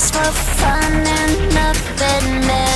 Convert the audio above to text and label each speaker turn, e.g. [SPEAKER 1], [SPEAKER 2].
[SPEAKER 1] just for fun and nothing.